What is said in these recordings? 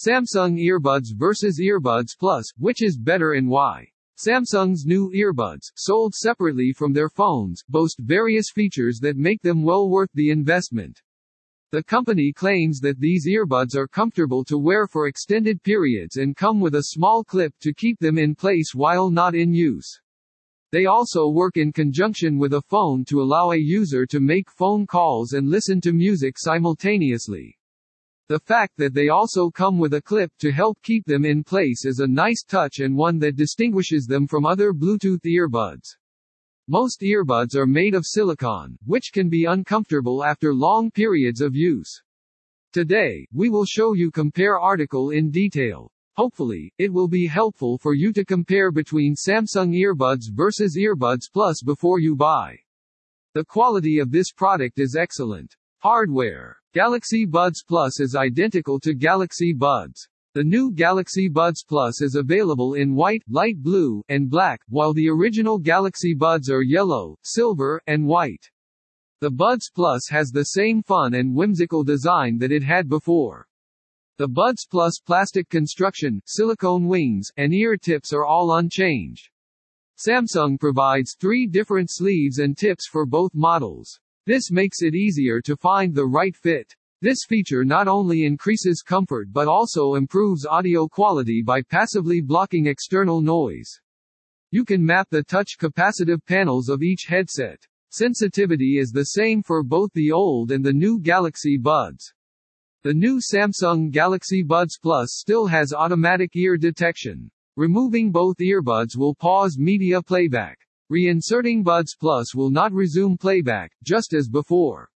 Samsung Earbuds versus Earbuds Plus, which is better and why? Samsung's new earbuds, sold separately from their phones, boast various features that make them well worth the investment. The company claims that these earbuds are comfortable to wear for extended periods and come with a small clip to keep them in place while not in use. They also work in conjunction with a phone to allow a user to make phone calls and listen to music simultaneously. The fact that they also come with a clip to help keep them in place is a nice touch and one that distinguishes them from other Bluetooth earbuds. Most earbuds are made of silicone, which can be uncomfortable after long periods of use. Today, we will show you compare article in detail. Hopefully, it will be helpful for you to compare between Samsung earbuds versus earbuds plus before you buy. The quality of this product is excellent. Hardware Galaxy Buds Plus is identical to Galaxy Buds. The new Galaxy Buds Plus is available in white, light blue, and black, while the original Galaxy Buds are yellow, silver, and white. The Buds Plus has the same fun and whimsical design that it had before. The Buds Plus plastic construction, silicone wings, and ear tips are all unchanged. Samsung provides three different sleeves and tips for both models. This makes it easier to find the right fit. This feature not only increases comfort but also improves audio quality by passively blocking external noise. You can map the touch capacitive panels of each headset. Sensitivity is the same for both the old and the new Galaxy Buds. The new Samsung Galaxy Buds Plus still has automatic ear detection. Removing both earbuds will pause media playback. Reinserting Buds Plus will not resume playback, just as before.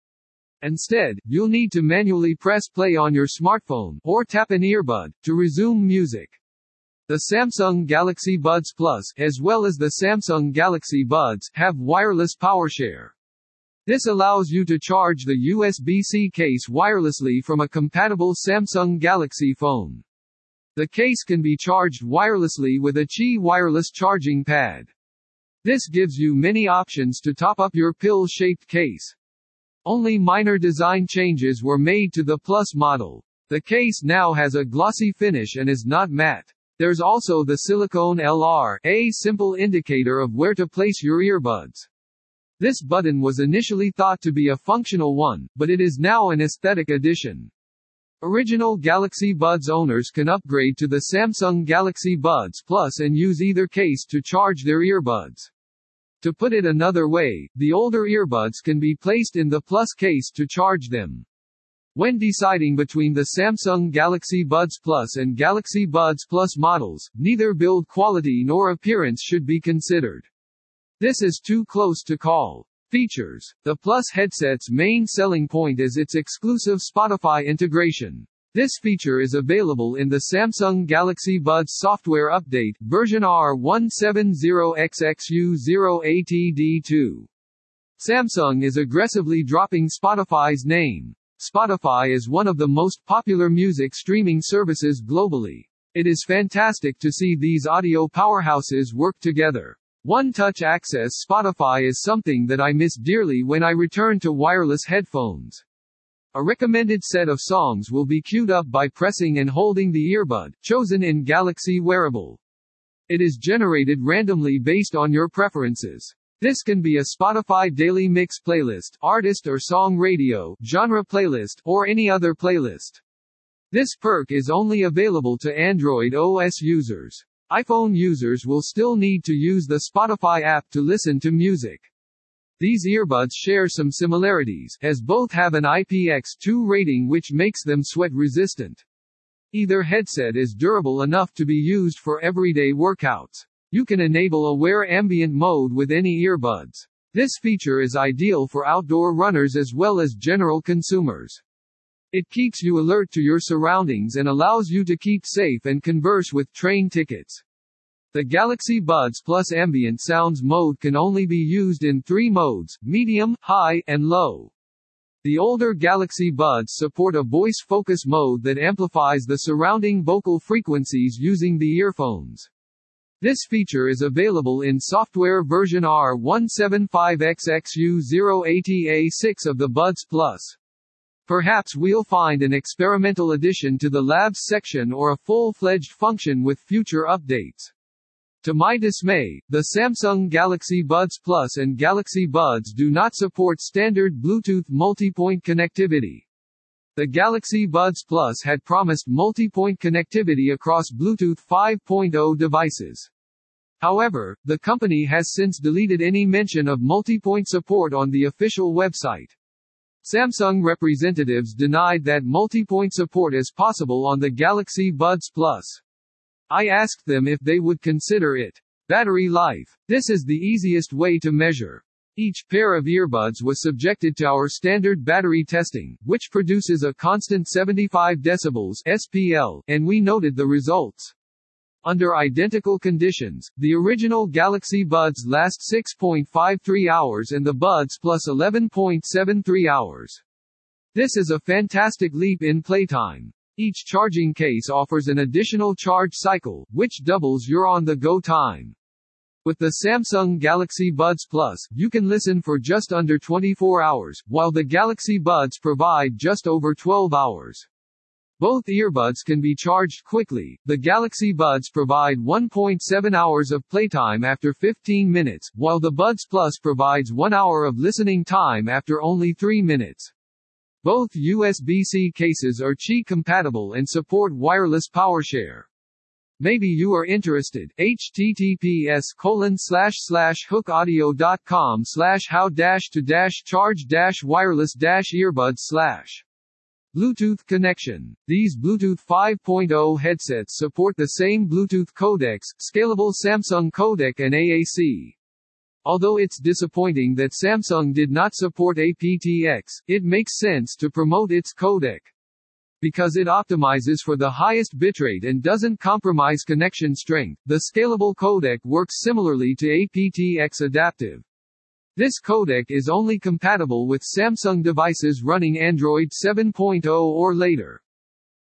Instead, you'll need to manually press play on your smartphone, or tap an earbud, to resume music. The Samsung Galaxy Buds Plus, as well as the Samsung Galaxy Buds, have wireless PowerShare. This allows you to charge the USB-C case wirelessly from a compatible Samsung Galaxy phone. The case can be charged wirelessly with a Qi wireless charging pad. This gives you many options to top up your pill-shaped case. Only minor design changes were made to the Plus model. The case now has a glossy finish and is not matte. There's also the silicone LR, a simple indicator of where to place your earbuds. This button was initially thought to be a functional one, but it is now an aesthetic addition. Original Galaxy Buds owners can upgrade to the Samsung Galaxy Buds Plus and use either case to charge their earbuds. To put it another way, the older earbuds can be placed in the Plus case to charge them. When deciding between the Samsung Galaxy Buds Plus and Galaxy Buds Plus models, neither build quality nor appearance should be considered. This is too close to call. Features The Plus headset's main selling point is its exclusive Spotify integration. This feature is available in the Samsung Galaxy Buds software update, version R170XXU0ATD2. Samsung is aggressively dropping Spotify's name. Spotify is one of the most popular music streaming services globally. It is fantastic to see these audio powerhouses work together. One-touch access Spotify is something that I miss dearly when I return to wireless headphones. A recommended set of songs will be queued up by pressing and holding the earbud, chosen in Galaxy Wearable. It is generated randomly based on your preferences. This can be a Spotify daily mix playlist, artist or song radio, genre playlist, or any other playlist. This perk is only available to Android OS users iPhone users will still need to use the Spotify app to listen to music. These earbuds share some similarities, as both have an IPX2 rating which makes them sweat resistant. Either headset is durable enough to be used for everyday workouts. You can enable a wear ambient mode with any earbuds. This feature is ideal for outdoor runners as well as general consumers. It keeps you alert to your surroundings and allows you to keep safe and converse with train tickets. The Galaxy Buds Plus ambient sounds mode can only be used in three modes, medium, high, and low. The older Galaxy Buds support a voice focus mode that amplifies the surrounding vocal frequencies using the earphones. This feature is available in software version R175XXU0ATA6 of the Buds Plus. Perhaps we'll find an experimental addition to the labs section or a full-fledged function with future updates. To my dismay, the Samsung Galaxy Buds Plus and Galaxy Buds do not support standard Bluetooth multipoint connectivity. The Galaxy Buds Plus had promised multipoint connectivity across Bluetooth 5.0 devices. However, the company has since deleted any mention of multipoint support on the official website. Samsung representatives denied that multipoint support is possible on the Galaxy Buds Plus. I asked them if they would consider it. Battery life. This is the easiest way to measure. Each pair of earbuds was subjected to our standard battery testing, which produces a constant 75 decibels SPL, and we noted the results. Under identical conditions, the original Galaxy Buds last 6.53 hours and the Buds Plus 11.73 hours. This is a fantastic leap in playtime. Each charging case offers an additional charge cycle, which doubles your on-the-go time. With the Samsung Galaxy Buds Plus, you can listen for just under 24 hours, while the Galaxy Buds provide just over 12 hours. Both earbuds can be charged quickly. The Galaxy Buds provide 1.7 hours of playtime after 15 minutes, while the Buds Plus provides 1 hour of listening time after only 3 minutes. Both USB-C cases are Qi compatible and support wireless PowerShare. Maybe you are interested. https colon slash slash hookeaudio.com slash how dash to dash charge dash wireless dash earbuds slash Bluetooth connection. These Bluetooth 5.0 headsets support the same Bluetooth codecs, scalable Samsung codec and AAC. Although it's disappointing that Samsung did not support aptX, it makes sense to promote its codec. Because it optimizes for the highest bitrate and doesn't compromise connection strength, the scalable codec works similarly to aptX adaptive. This codec is only compatible with Samsung devices running Android 7.0 or later.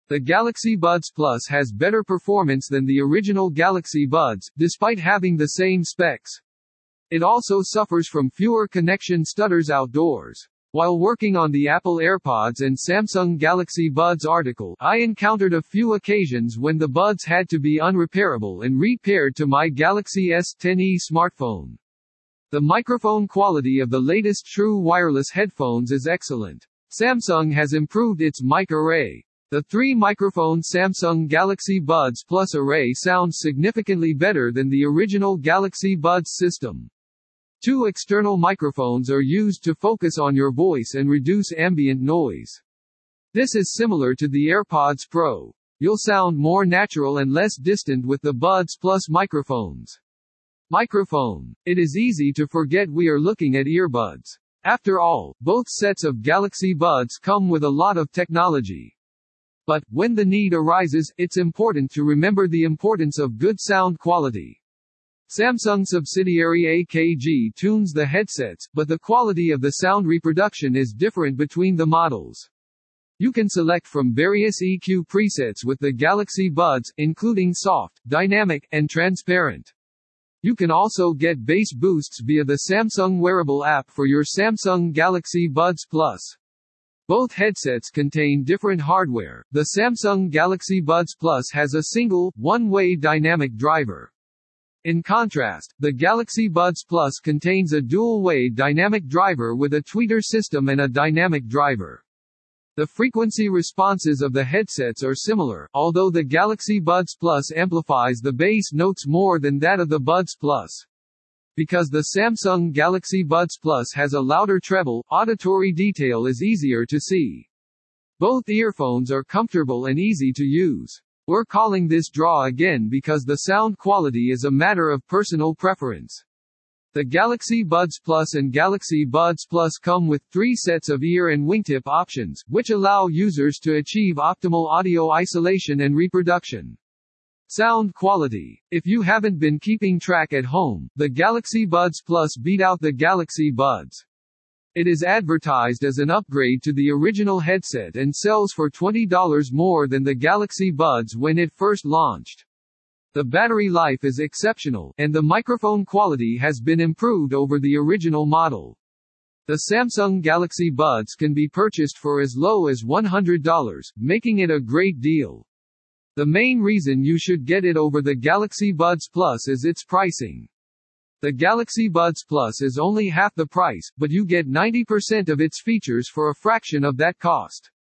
The Galaxy Buds Plus has better performance than the original Galaxy Buds, despite having the same specs. It also suffers from fewer connection stutters outdoors. While working on the Apple AirPods and Samsung Galaxy Buds article, I encountered a few occasions when the buds had to be unrepairable and repaired to my Galaxy S10e smartphone. The microphone quality of the latest true wireless headphones is excellent. Samsung has improved its mic array. The three-microphone Samsung Galaxy Buds Plus array sounds significantly better than the original Galaxy Buds system. Two external microphones are used to focus on your voice and reduce ambient noise. This is similar to the AirPods Pro. You'll sound more natural and less distant with the Buds Plus microphones. Microphone. It is easy to forget we are looking at earbuds. After all, both sets of Galaxy Buds come with a lot of technology. But, when the need arises, it's important to remember the importance of good sound quality. Samsung subsidiary AKG tunes the headsets, but the quality of the sound reproduction is different between the models. You can select from various EQ presets with the Galaxy Buds, including soft, dynamic, and transparent. You can also get bass boosts via the Samsung Wearable app for your Samsung Galaxy Buds Plus. Both headsets contain different hardware. The Samsung Galaxy Buds Plus has a single, one-way dynamic driver. In contrast, the Galaxy Buds Plus contains a dual-way dynamic driver with a tweeter system and a dynamic driver. The frequency responses of the headsets are similar, although the Galaxy Buds Plus amplifies the bass notes more than that of the Buds Plus. Because the Samsung Galaxy Buds Plus has a louder treble, auditory detail is easier to see. Both earphones are comfortable and easy to use. We're calling this draw again because the sound quality is a matter of personal preference. The Galaxy Buds Plus and Galaxy Buds Plus come with three sets of ear and wingtip options, which allow users to achieve optimal audio isolation and reproduction. Sound quality. If you haven't been keeping track at home, the Galaxy Buds Plus beat out the Galaxy Buds. It is advertised as an upgrade to the original headset and sells for $20 more than the Galaxy Buds when it first launched. The battery life is exceptional, and the microphone quality has been improved over the original model. The Samsung Galaxy Buds can be purchased for as low as $100, making it a great deal. The main reason you should get it over the Galaxy Buds Plus is its pricing. The Galaxy Buds Plus is only half the price, but you get 90% of its features for a fraction of that cost.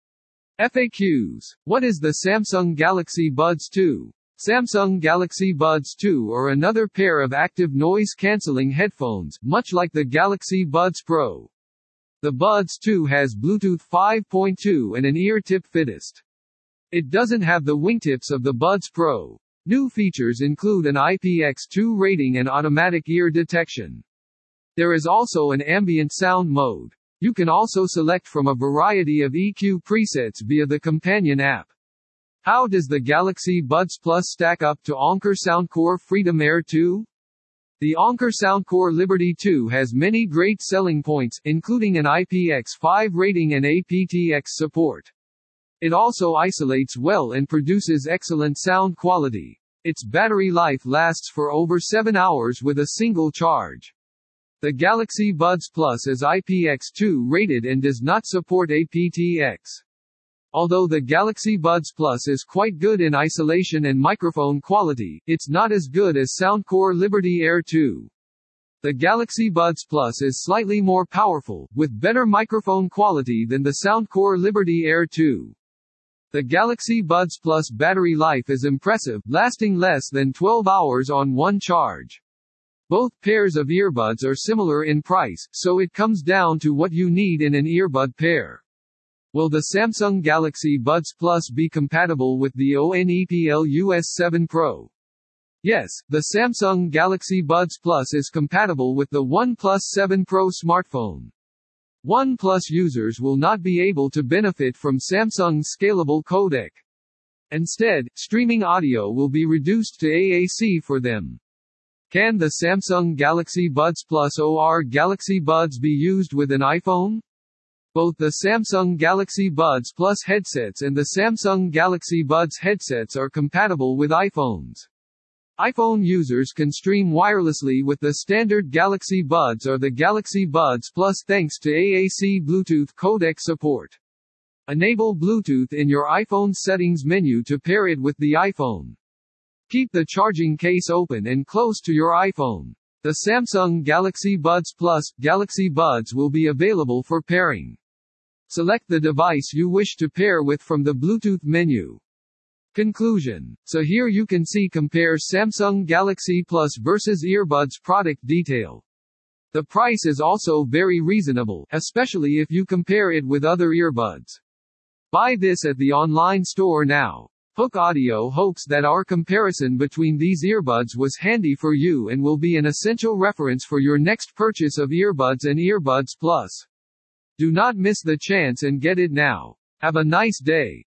FAQs. What is the Samsung Galaxy Buds 2? Samsung Galaxy Buds 2 are another pair of active noise-canceling headphones, much like the Galaxy Buds Pro. The Buds 2 has Bluetooth 5.2 and an ear tip fittest. It doesn't have the wingtips of the Buds Pro. New features include an IPX2 rating and automatic ear detection. There is also an ambient sound mode. You can also select from a variety of EQ presets via the companion app. How does the Galaxy Buds Plus stack up to Anker Soundcore Freedom Air 2? The Anker Soundcore Liberty 2 has many great selling points, including an IPX5 rating and aptX support. It also isolates well and produces excellent sound quality. Its battery life lasts for over 7 hours with a single charge. The Galaxy Buds Plus is IPX2 rated and does not support aptX. Although the Galaxy Buds Plus is quite good in isolation and microphone quality, it's not as good as Soundcore Liberty Air 2. The Galaxy Buds Plus is slightly more powerful, with better microphone quality than the Soundcore Liberty Air 2. The Galaxy Buds Plus battery life is impressive, lasting less than 12 hours on one charge. Both pairs of earbuds are similar in price, so it comes down to what you need in an earbud pair. Will the Samsung Galaxy Buds Plus be compatible with the OnePlus 7 Pro? Yes, the Samsung Galaxy Buds Plus is compatible with the OnePlus 7 Pro smartphone. OnePlus users will not be able to benefit from Samsung's scalable codec. Instead, streaming audio will be reduced to AAC for them. Can the Samsung Galaxy Buds Plus or Galaxy Buds be used with an iPhone? Both the Samsung Galaxy Buds Plus headsets and the Samsung Galaxy Buds headsets are compatible with iPhones. iPhone users can stream wirelessly with the standard Galaxy Buds or the Galaxy Buds Plus thanks to AAC Bluetooth codec support. Enable Bluetooth in your iPhone settings menu to pair it with the iPhone. Keep the charging case open and close to your iPhone. The Samsung Galaxy Buds Plus, Galaxy Buds will be available for pairing. Select the device you wish to pair with from the Bluetooth menu. Conclusion. So here you can see compare Samsung Galaxy Plus versus earbuds product detail. The price is also very reasonable, especially if you compare it with other earbuds. Buy this at the online store now. Hooke Audio hopes that our comparison between these earbuds was handy for you and will be an essential reference for your next purchase of earbuds and earbuds plus. Do not miss the chance and get it now. Have a nice day.